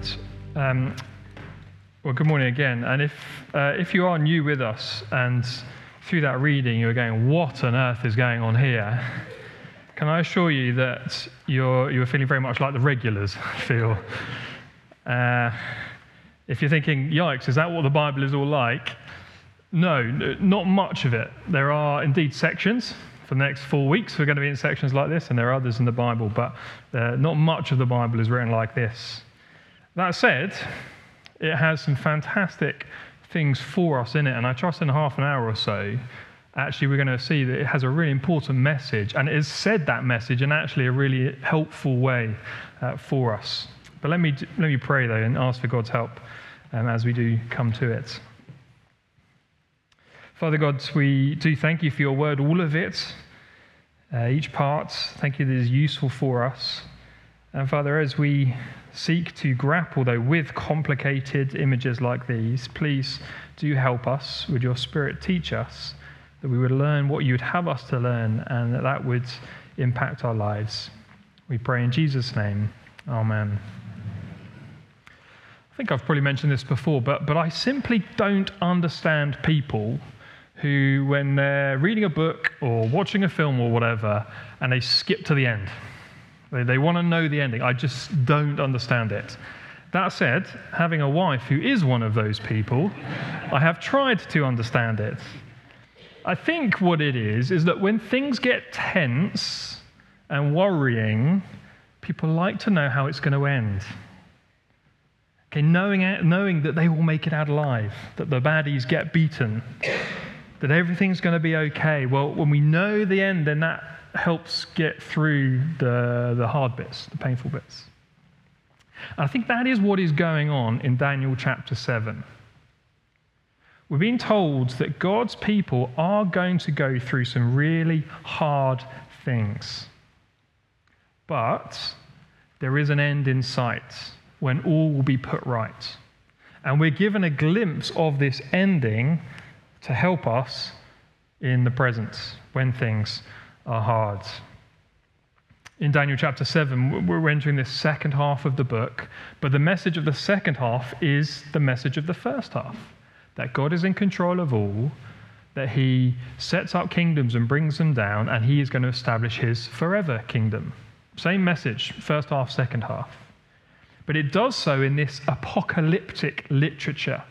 Brilliant. Um, well, good morning again. And if, uh, if you are new with us and through that reading you're going, what on earth is going on here? Can I assure you that you're, you're feeling very much like the regulars feel? Uh, if you're thinking, yikes, is that what the Bible is all like? No, not much of it. There are indeed sections. For the next four weeks, we're going to be in sections like this, and there are others in the Bible, but uh, not much of the Bible is written like this. That said, it has some fantastic things for us in it, and I trust in half an hour or so, actually, we're going to see that it has a really important message, and it has said that message in actually a really helpful way uh, for us. But let me, let me pray, though, and ask for God's help um, as we do come to it. Father God, we do thank you for your word, all of it, uh, each part. Thank you that is useful for us. And Father, as we seek to grapple, though, with complicated images like these, please do help us. Would your Spirit teach us that we would learn what you would have us to learn and that that would impact our lives? We pray in Jesus' name. Amen. I think I've probably mentioned this before, but, but I simply don't understand people who, when they're reading a book or watching a film or whatever, and they skip to the end. They, they want to know the ending. I just don't understand it. That said, having a wife who is one of those people, I have tried to understand it. I think what it is is that when things get tense and worrying, people like to know how it's going to end. Okay, knowing, knowing that they will make it out alive, that the baddies get beaten, that everything's going to be okay. Well, when we know the end, then that helps get through the, the hard bits, the painful bits. And I think that is what is going on in Daniel chapter 7. We're being told that God's people are going to go through some really hard things. But there is an end in sight when all will be put right. And we're given a glimpse of this ending to help us in the present when things are hard. In Daniel chapter 7, we're entering this second half of the book, but the message of the second half is the message of the first half that God is in control of all, that He sets up kingdoms and brings them down, and He is going to establish His forever kingdom. Same message, first half, second half. But it does so in this apocalyptic literature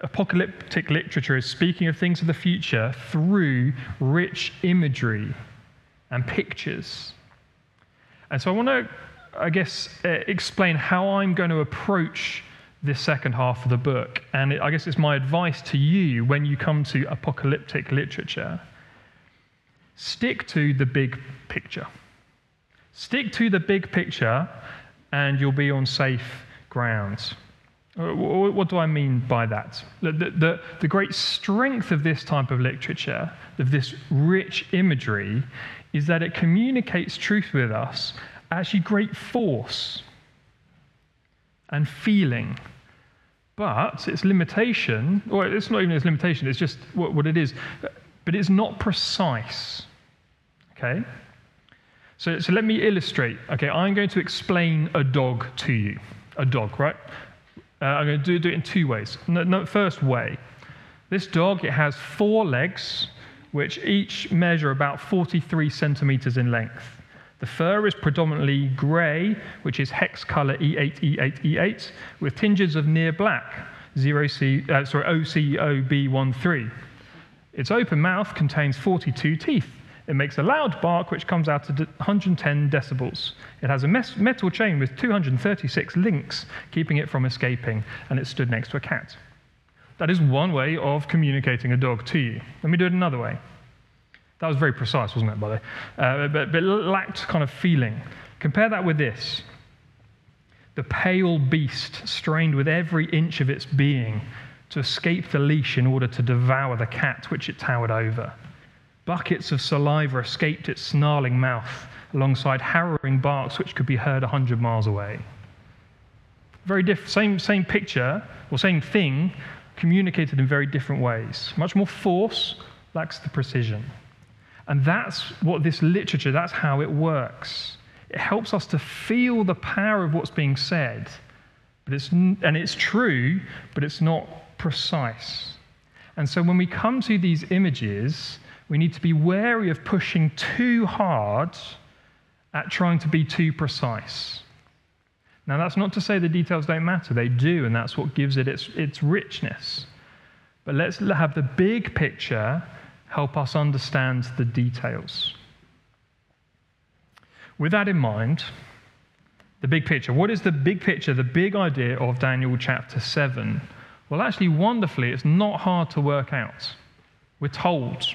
apocalyptic literature is speaking of things of the future through rich imagery and pictures. And so I want to, I guess, uh, explain how I'm going to approach this second half of the book. And it, I guess it's my advice to you when you come to apocalyptic literature stick to the big picture. Stick to the big picture, and you'll be on safe ground. Uh, what do I mean by that? The, the, the, great strength of this type of literature, of this rich imagery, is that it communicates truth with us, actually, great force and feeling. But its limitation, or it's not even its limitation, it's just what, what it is, but it's not precise. Okay? So, so let me illustrate. Okay, I'm going to explain a dog to you. A dog, right? Uh, I'm going to do, do, it in two ways. No, no, first way, this dog it has four legs, which each measure about 43 centimeters in length. The fur is predominantly grey, which is hex color E8, E8, E8, with tinges of near black, 0C, uh, sorry, OCOB13. Its open mouth contains 42 teeth. It makes a loud bark which comes out at 110 decibels. It has a metal chain with 236 links keeping it from escaping, and it stood next to a cat. That is one way of communicating a dog to you. Let me do it another way. That was very precise, wasn't it, by the way? Uh, but, but lacked kind of feeling. Compare that with this the pale beast strained with every inch of its being to escape the leash in order to devour the cat which it towered over. Buckets of saliva escaped its snarling mouth alongside harrowing barks which could be heard 100 miles away. Very diff- same, same picture, or same thing, communicated in very different ways. Much more force, lacks the precision. And that's what this literature, that's how it works. It helps us to feel the power of what's being said, But it's, and it's true, but it's not precise. And so when we come to these images, we need to be wary of pushing too hard at trying to be too precise. Now, that's not to say the details don't matter, they do, and that's what gives it its, its richness. But let's have the big picture help us understand the details. With that in mind, the big picture. What is the big picture, the big idea of Daniel chapter 7? Well, actually, wonderfully, it's not hard to work out. We're told.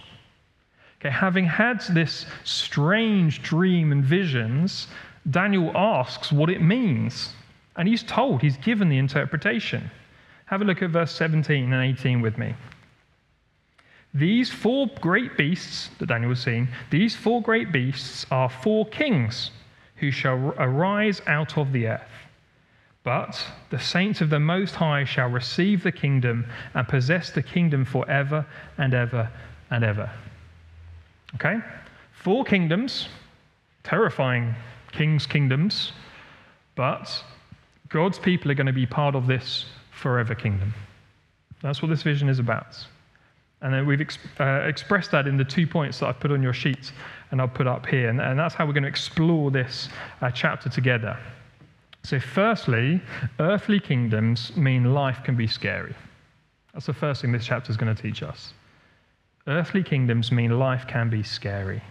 Okay, having had this strange dream and visions, Daniel asks what it means. And he's told, he's given the interpretation. Have a look at verse 17 and 18 with me. These four great beasts that Daniel was seeing, these four great beasts are four kings who shall arise out of the earth. But the saints of the Most High shall receive the kingdom and possess the kingdom forever and ever and ever. Okay? Four kingdoms, terrifying king's kingdoms, but God's people are going to be part of this forever kingdom. That's what this vision is about. And then we've ex- uh, expressed that in the two points that I've put on your sheets and I'll put up here. And, and that's how we're going to explore this uh, chapter together. So, firstly, earthly kingdoms mean life can be scary. That's the first thing this chapter is going to teach us. Earthly kingdoms mean life can be scary.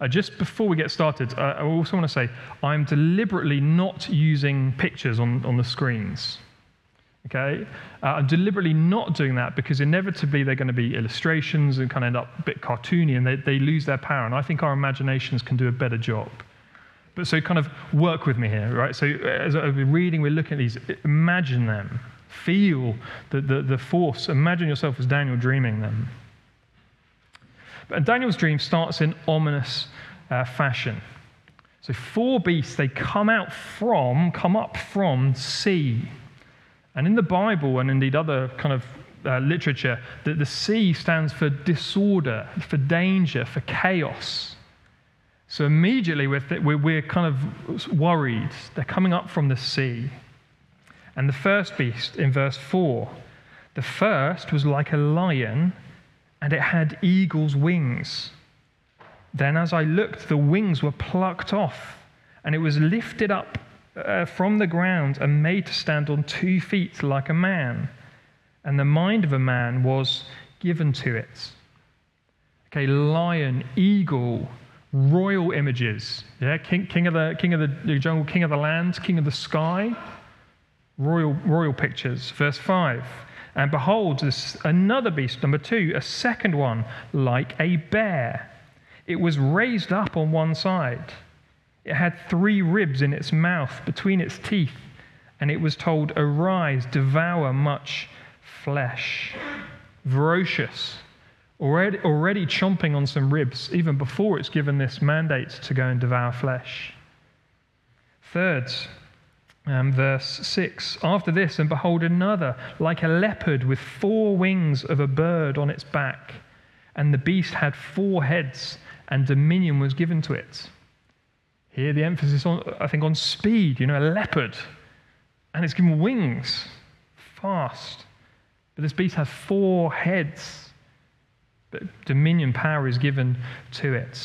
Uh, just before we get started, uh, I also want to say I'm deliberately not using pictures on, on the screens. Okay? Uh, I'm deliberately not doing that because inevitably they're going to be illustrations and kind of end up a bit cartoony and they, they lose their power. And I think our imaginations can do a better job. But so kind of work with me here, right? So as we're reading, we're looking at these, imagine them, feel the, the, the force, imagine yourself as Daniel dreaming them. But Daniel's dream starts in ominous uh, fashion. So four beasts, they come out from, come up from sea. And in the Bible, and indeed other kind of uh, literature, the, the sea stands for disorder, for danger, for chaos. So immediately we're, th- we're, we're kind of worried. They're coming up from the sea. And the first beast in verse 4 the first was like a lion, and it had eagle's wings. Then, as I looked, the wings were plucked off, and it was lifted up uh, from the ground and made to stand on two feet like a man. And the mind of a man was given to it. Okay, lion, eagle, royal images. Yeah, king, king of the king of the jungle, king of the land, king of the sky. Royal, royal pictures. Verse five. And behold, this another beast, number two, a second one, like a bear. It was raised up on one side it had three ribs in its mouth between its teeth, and it was told, Arise, devour much flesh. Ferocious, already, already chomping on some ribs, even before it's given this mandate to go and devour flesh. Third, um, verse 6 After this, and behold, another, like a leopard with four wings of a bird on its back. And the beast had four heads, and dominion was given to it. Here, the emphasis on, I think, on speed, you know, a leopard. And it's given wings, fast. But this beast has four heads. But dominion power is given to it.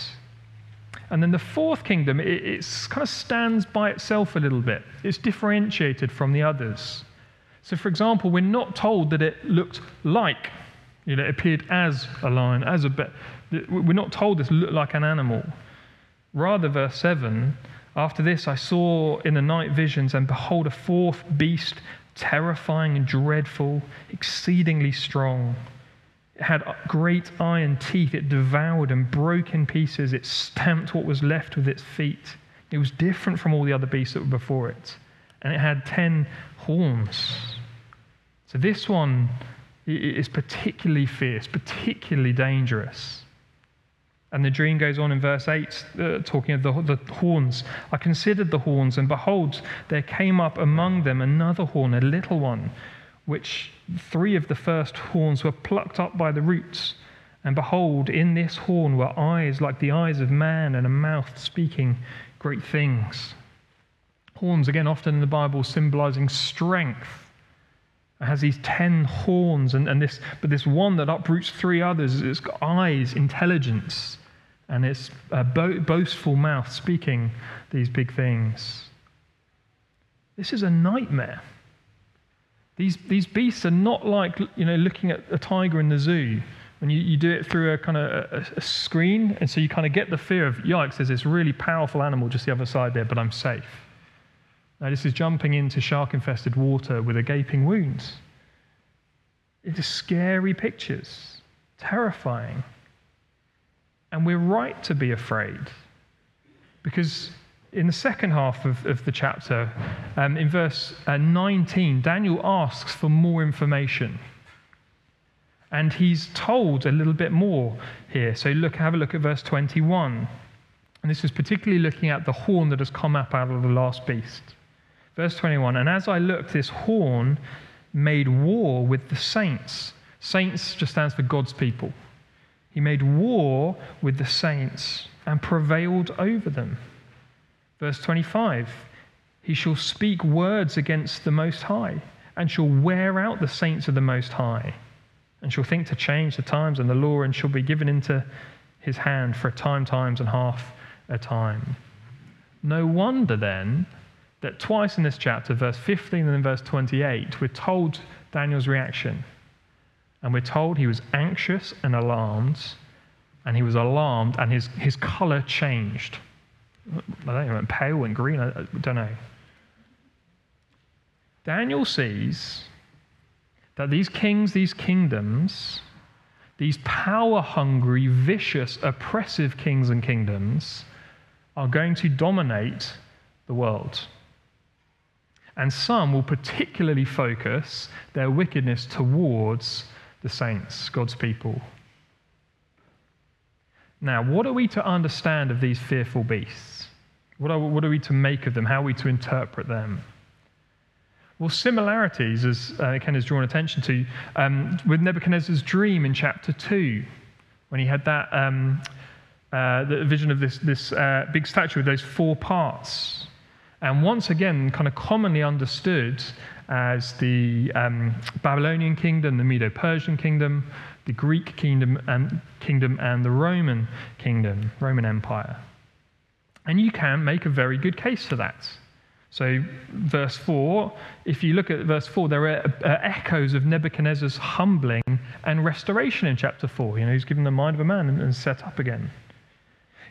And then the fourth kingdom, it it's kind of stands by itself a little bit. It's differentiated from the others. So, for example, we're not told that it looked like, you know, it appeared as a lion, as a bear. We're not told this looked like an animal. Rather, verse 7 After this, I saw in the night visions, and behold, a fourth beast, terrifying and dreadful, exceedingly strong. It had great iron teeth. It devoured and broke in pieces. It stamped what was left with its feet. It was different from all the other beasts that were before it. And it had ten horns. So this one is particularly fierce, particularly dangerous. And the dream goes on in verse 8, uh, talking of the, the horns. I considered the horns, and behold, there came up among them another horn, a little one, which three of the first horns were plucked up by the roots. And behold, in this horn were eyes like the eyes of man, and a mouth speaking great things. Horns, again, often in the Bible, symbolizing strength. It has these ten horns, and, and this, but this one that uproots three others, it's got eyes, intelligence, and it's a bo- boastful mouth speaking these big things. This is a nightmare. These, these beasts are not like you know, looking at a tiger in the zoo. When you, you do it through a kind of a, a screen, and so you kind of get the fear of, yikes, there's this really powerful animal just the other side there, but I'm safe. Now, this is jumping into shark infested water with a gaping wound. It is scary pictures, terrifying. And we're right to be afraid because in the second half of, of the chapter, um, in verse uh, 19, Daniel asks for more information. And he's told a little bit more here. So look, have a look at verse 21. And this is particularly looking at the horn that has come up out of the last beast. Verse 21 And as I looked, this horn made war with the saints. Saints just stands for God's people. He made war with the saints and prevailed over them. Verse 25 He shall speak words against the Most High, and shall wear out the saints of the Most High, and shall think to change the times and the law, and shall be given into his hand for a time, times, and half a time. No wonder then that twice in this chapter, verse 15 and then verse 28, we're told Daniel's reaction. And we're told he was anxious and alarmed, and he was alarmed, and his, his color changed. I don't know, pale and green, I, don't know. Daniel sees that these kings, these kingdoms, these power hungry, vicious, oppressive kings and kingdoms are going to dominate the world. And some will particularly focus their wickedness towards the saints, God's people. Now, what are we to understand of these fearful beasts? What are, what are we to make of them? How are we to interpret them? Well, similarities, as uh, Ken has drawn attention to, um, with Nebuchadnezzar's dream in chapter 2, when he had that um, uh, the vision of this, this uh, big statue with those four parts. And once again, kind of commonly understood as the um, Babylonian kingdom, the Medo Persian kingdom, the Greek kingdom and, kingdom and the Roman kingdom, Roman Empire. And you can make a very good case for that. So, verse 4, if you look at verse 4, there are uh, echoes of Nebuchadnezzar's humbling and restoration in chapter 4. You know, he's given the mind of a man and, and set up again.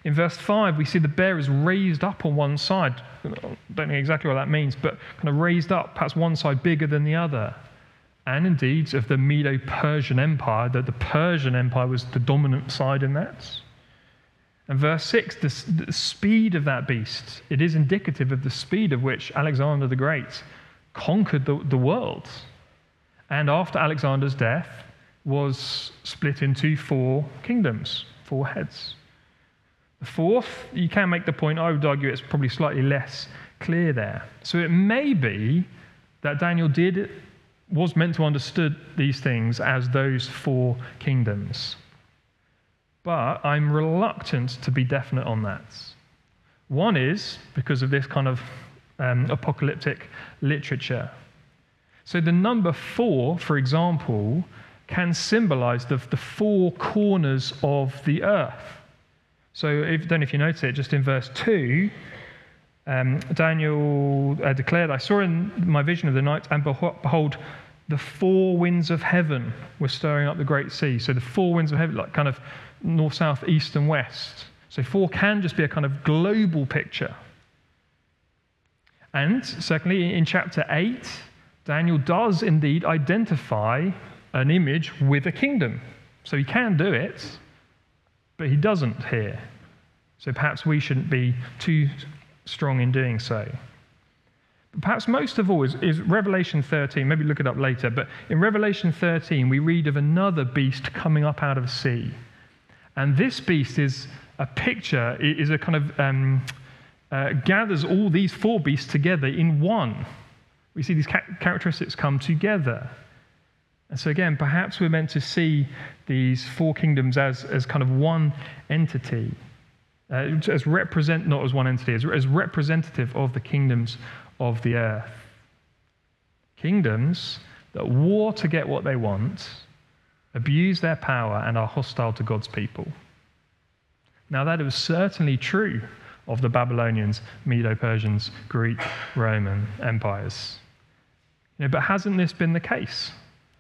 In verse 5, we see the bear is raised up on one side. I don't know exactly what that means, but kind of raised up, perhaps one side bigger than the other and indeed of the Medo Persian Empire, that the Persian Empire was the dominant side in that. And verse 6, the, the, speed of that beast, it is indicative of the speed of which Alexander the Great conquered the, the world. And after Alexander's death, was split into four kingdoms, four heads. The fourth, you can make the point, I would argue it's probably slightly less clear there. So it may be that Daniel did was meant to understood these things as those four kingdoms. But I'm reluctant to be definite on that. One is because of this kind of um, apocalyptic literature. So the number four, for example, can symbolize the, the four corners of the earth. So if, don't know if you notice it, just in verse 2, um, Daniel uh, declared, I saw in my vision of the night, and behold, the four winds of heaven were stirring up the great sea. So the four winds of heaven, like kind of north, south, east, and west. So four can just be a kind of global picture. And secondly, in chapter 8, Daniel does indeed identify an image with a kingdom. So he can do it, but he doesn't here. So perhaps we shouldn't be too strong in doing so. Perhaps most of all is, is, Revelation 13. Maybe look it up later. But in Revelation 13, we read of another beast coming up out of the sea. And this beast is a picture, is a kind of um, uh, gathers all these four beasts together in one. We see these ca- characteristics come together. And so, again, perhaps we're meant to see these four kingdoms as, as kind of one entity. uh, as represent, not as one entity, as, as representative of the kingdoms of the earth. Kingdoms that war to get what they want, abuse their power, and are hostile to God's people. Now, that was certainly true of the Babylonians, Medo Persians, Greek, Roman empires. You know, but hasn't this been the case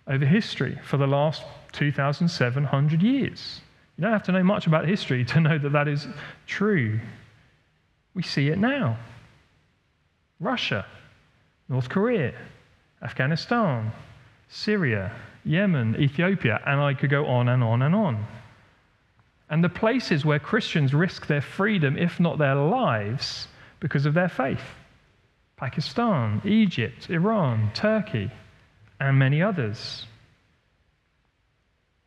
over history for the last 2,700 years? You don't have to know much about history to know that that is true. We see it now. Russia, North Korea, Afghanistan, Syria, Yemen, Ethiopia, and I could go on and on and on. And the places where Christians risk their freedom, if not their lives, because of their faith Pakistan, Egypt, Iran, Turkey, and many others.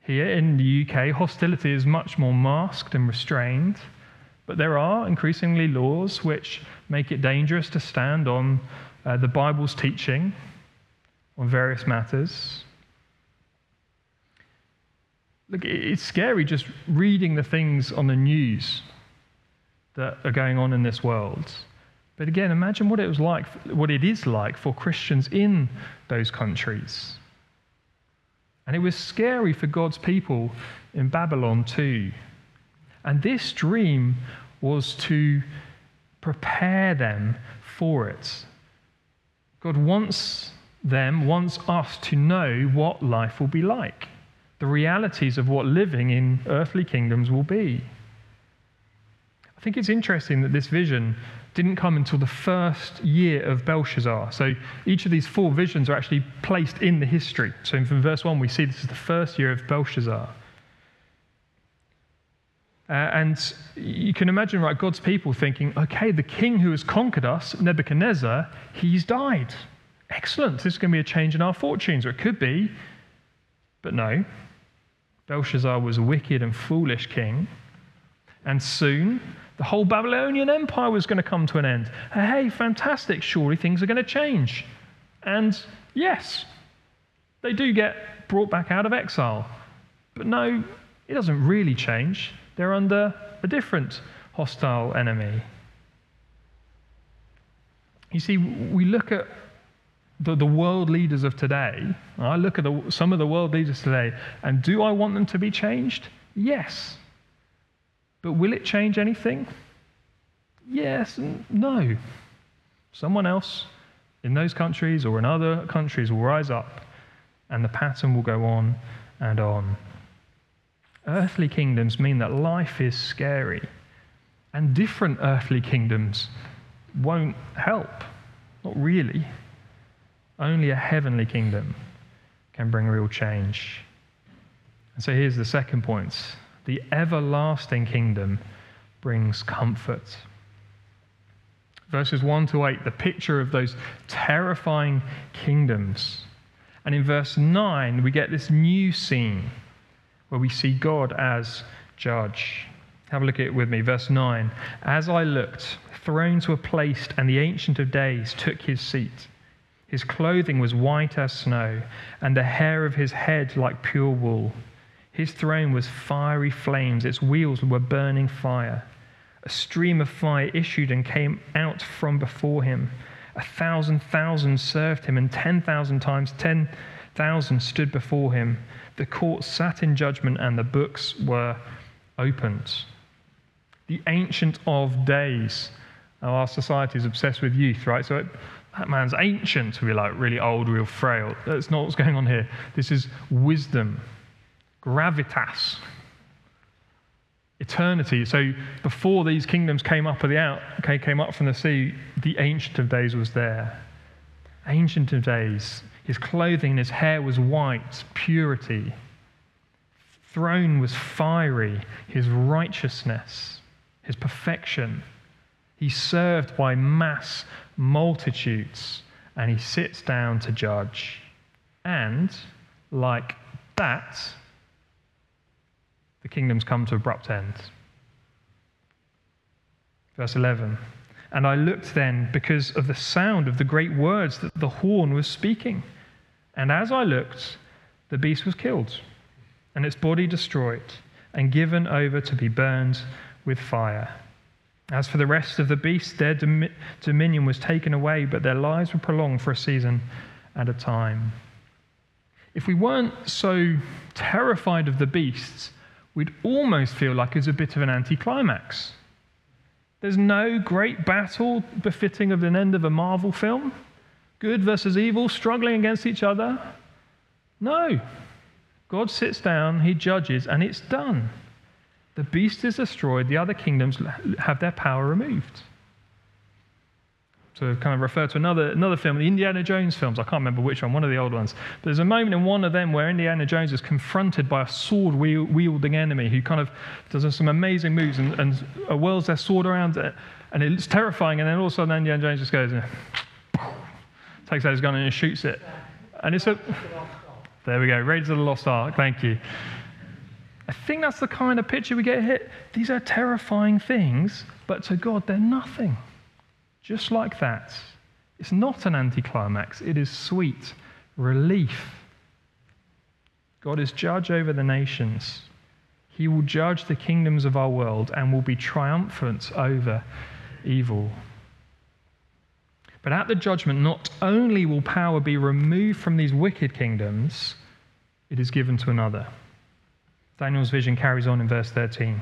Here in the UK, hostility is much more masked and restrained, but there are increasingly laws which make it dangerous to stand on uh, the Bible's teaching on various matters. Look, it's scary just reading the things on the news that are going on in this world. But again, imagine what it was like, what it is like for Christians in those countries. And it was scary for God's people in Babylon too. And this dream was to prepare them for it. God wants them, wants us to know what life will be like the realities of what living in earthly kingdoms will be. I think it's interesting that this vision didn't come until the first year of Belshazzar. So each of these four visions are actually placed in the history. So from verse 1, we see this is the first year of Belshazzar. Uh, and you can imagine, right, God's people thinking, okay, the king who has conquered us, Nebuchadnezzar, he's died. Excellent. This is going to be a change in our fortunes, or it could be. But no, Belshazzar was a wicked and foolish king. And soon, the whole Babylonian Empire was going to come to an end. Hey, fantastic. Surely things are going to change. And yes, they do get brought back out of exile. But no, it doesn't really change. They're under a different hostile enemy. You see, we look at the, the world leaders of today, I look at the, some of the world leaders today, and do I want them to be changed? Yes. But will it change anything? Yes and no. Someone else in those countries or in other countries will rise up, and the pattern will go on and on. Earthly kingdoms mean that life is scary, and different earthly kingdoms won't help. Not really. Only a heavenly kingdom can bring real change. And so here's the second point the everlasting kingdom brings comfort. Verses 1 to 8, the picture of those terrifying kingdoms. And in verse 9, we get this new scene where we see God as judge. Have a look at it with me. Verse 9 As I looked, thrones were placed, and the Ancient of Days took his seat. His clothing was white as snow, and the hair of his head like pure wool. His throne was fiery flames, its wheels were burning fire. A stream of fire issued and came out from before him. A thousand thousand served him, and ten thousand times ten thousand stood before him. The court sat in judgment, and the books were opened. The Ancient of Days. Now, our society is obsessed with youth, right? So it, that man's ancient, we're like really old, real frail. That's not what's going on here. This is wisdom, gravitas, eternity. So before these kingdoms came up the out, came up from the sea, the ancient of days was there. Ancient of days. His clothing and his hair was white, purity. Throne was fiery, his righteousness, his perfection. He served by mass multitudes, and he sits down to judge. And, like that, the kingdoms come to abrupt end. Verse 11 And I looked then because of the sound of the great words that the horn was speaking. And as I looked, the beast was killed, and its body destroyed, and given over to be burned with fire. As for the rest of the beasts, their dom- dominion was taken away, but their lives were prolonged for a season at a time. If we weren't so terrified of the beasts, we'd almost feel like it's a bit of an anticlimax. There's no great battle befitting of the end of a Marvel film. Good versus evil struggling against each other. No. God sits down, he judges, and it's done. The beast is destroyed, the other kingdoms have their power removed. To kind of refer to another, another film, the Indiana Jones films, I can't remember which one, one of the old ones. There's a moment in one of them where Indiana Jones is confronted by a sword wielding enemy who kind of does some amazing moves and, and uh, whirls their sword around, uh, it, and it's terrifying. And then all of a sudden, Indiana Jones just goes, takes out his gun and shoots it. And it's a. There we go, Raiders of the Lost Ark, thank you. I think that's the kind of picture we get here. These are terrifying things, but to God, they're nothing. Just like that. It's not an anticlimax, it is sweet relief. God is judge over the nations. He will judge the kingdoms of our world and will be triumphant over evil. But at the judgment, not only will power be removed from these wicked kingdoms, it is given to another. Daniel's vision carries on in verse 13.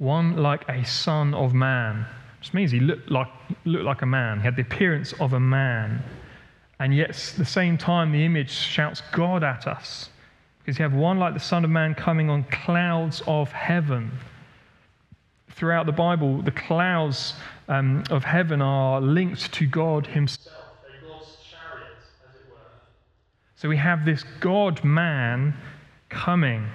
one like a son of man, which means he looked like, looked like a man. He had the appearance of a man. And yet, at the same time, the image shouts God at us. Because you have one like the Son of Man coming on clouds of heaven. Throughout the Bible, the clouds um, of heaven are linked to God Himself. Chariot. So we have this God man coming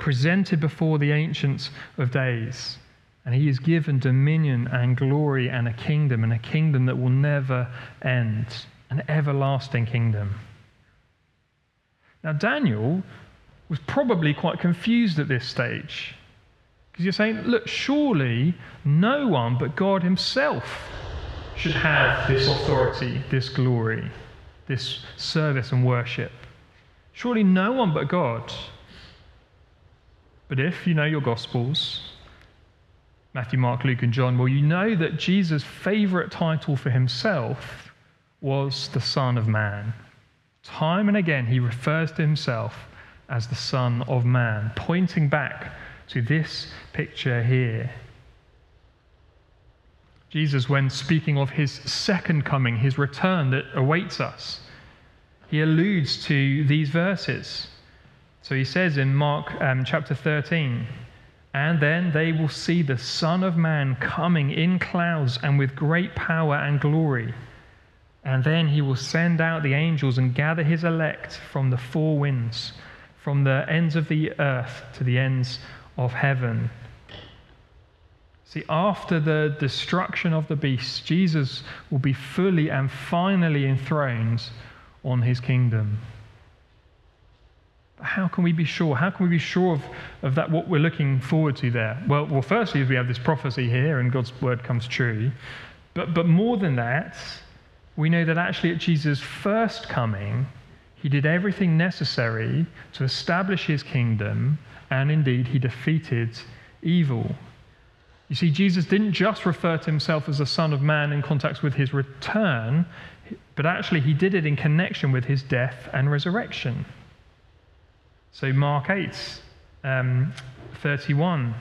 presented before the ancients of days. And he is given dominion and glory and a kingdom, and a kingdom that will never end, an everlasting kingdom. Now, Daniel was probably quite confused at this stage. Because you're saying, look, surely no one but God Himself should have this authority, this glory, this service and worship. Surely no one but God. But if you know your Gospels, Matthew, Mark, Luke, and John, well, you know that Jesus' favorite title for himself was the Son of Man. Time and again, he refers to himself as the Son of Man, pointing back to this picture here. Jesus, when speaking of his second coming, his return that awaits us, he alludes to these verses. So he says in Mark um, chapter 13, and then they will see the Son of Man coming in clouds and with great power and glory. And then he will send out the angels and gather his elect from the four winds, from the ends of the earth to the ends of heaven. See, after the destruction of the beast, Jesus will be fully and finally enthroned on his kingdom how can we be sure? How can we be sure of, of that, what we're looking forward to there? Well, well, firstly, we have this prophecy here and God's word comes true. But, but more than that, we know that actually at Jesus' first coming, he did everything necessary to establish his kingdom, and indeed, he defeated evil. You see, Jesus didn't just refer to himself as the Son of Man in context with his return, but actually, he did it in connection with his death and resurrection. So, Mark 8, um, 31.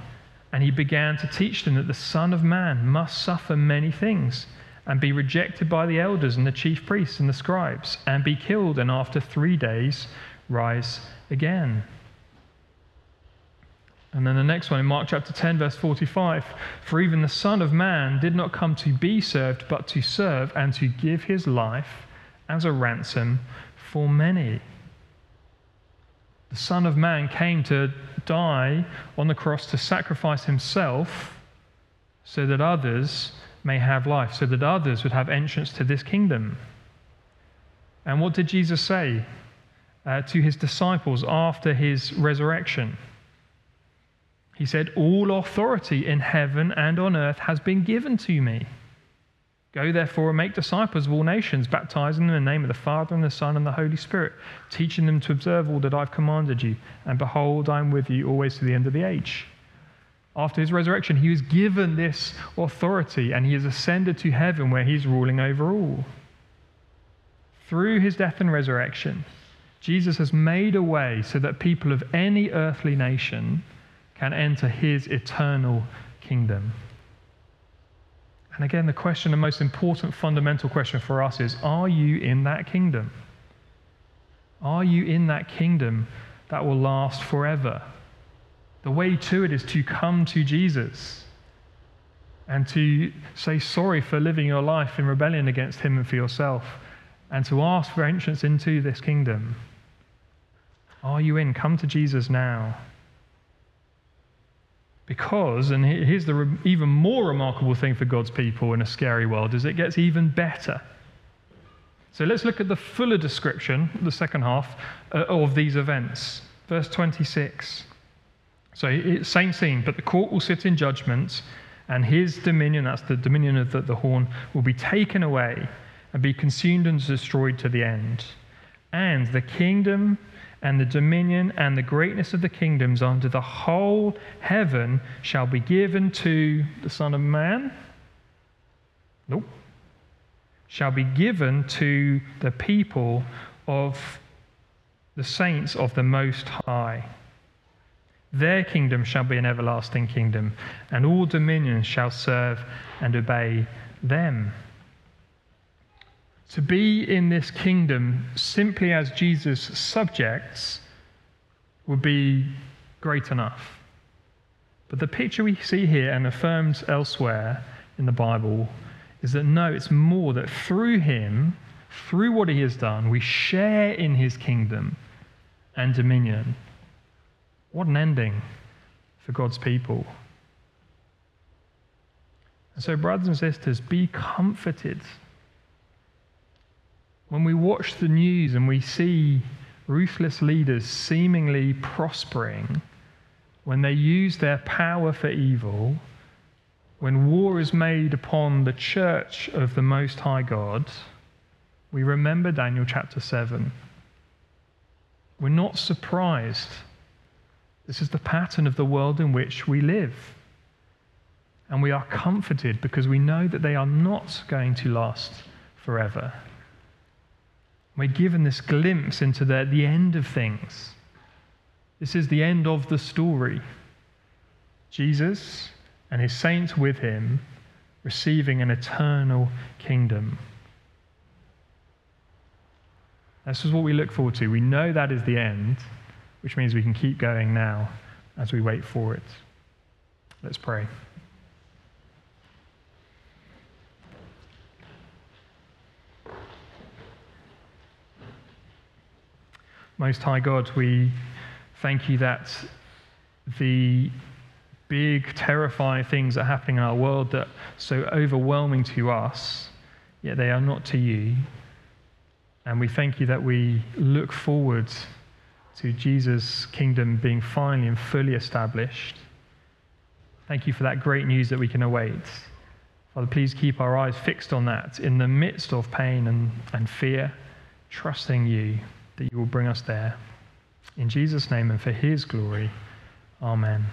And he began to teach them that the Son of Man must suffer many things and be rejected by the elders and the chief priests and the scribes and be killed and after three days rise again. And then the next one in Mark chapter 10, verse 45 For even the Son of Man did not come to be served, but to serve and to give his life as a ransom for many. The Son of Man came to die on the cross to sacrifice himself so that others may have life, so that others would have entrance to this kingdom. And what did Jesus say uh, to his disciples after his resurrection? He said, All authority in heaven and on earth has been given to me. Go therefore and make disciples of all nations, baptizing them in the name of the Father and the Son and the Holy Spirit, teaching them to observe all that I've commanded you. And behold, I'm with you always to the end of the age. After his resurrection, he was given this authority and he has ascended to heaven where he's ruling over all. Through his death and resurrection, Jesus has made a way so that people of any earthly nation can enter his eternal kingdom. And again, the question, the most important fundamental question for us is Are you in that kingdom? Are you in that kingdom that will last forever? The way to it is to come to Jesus and to say sorry for living your life in rebellion against Him and for yourself, and to ask for entrance into this kingdom. Are you in? Come to Jesus now. Because, and here's the re- even more remarkable thing for God's people in a scary world, is it gets even better. So let's look at the fuller description, the second half, uh, of these events. Verse 26. So, same scene, but the court will sit in judgment, and his dominion, that's the dominion of the, the horn, will be taken away and be consumed and destroyed to the end. And the kingdom and the dominion and the greatness of the kingdoms under the whole heaven shall be given to the Son of Man? Nope. Shall be given to the people of the saints of the Most High. Their kingdom shall be an everlasting kingdom, and all dominions shall serve and obey them. To be in this kingdom simply as Jesus' subjects would be great enough. But the picture we see here and affirmed elsewhere in the Bible is that no, it's more that through him, through what he has done, we share in his kingdom and dominion. What an ending for God's people. And so, brothers and sisters, be comforted when we watch the news and we see ruthless leaders seemingly prospering, when they use their power for evil, when war is made upon the church of the Most High God, we remember Daniel chapter 7. We're not surprised. This is the pattern of the world in which we live. And we are comforted because we know that they are not going to last forever. We're given this glimpse into the, the end of things. This is the end of the story. Jesus and his saints with him receiving an eternal kingdom. This is what we look forward to. We know that is the end, which means we can keep going now as we wait for it. Let's pray. Most High God, we thank you that the big, terrifying things that are happening in our world that are so overwhelming to us, yet they are not to you. And we thank you that we look forward to Jesus' kingdom being finally and fully established. Thank you for that great news that we can await. Father, please keep our eyes fixed on that in the midst of pain and, and fear, trusting you that you will bring us there. In Jesus' name and for his glory, amen.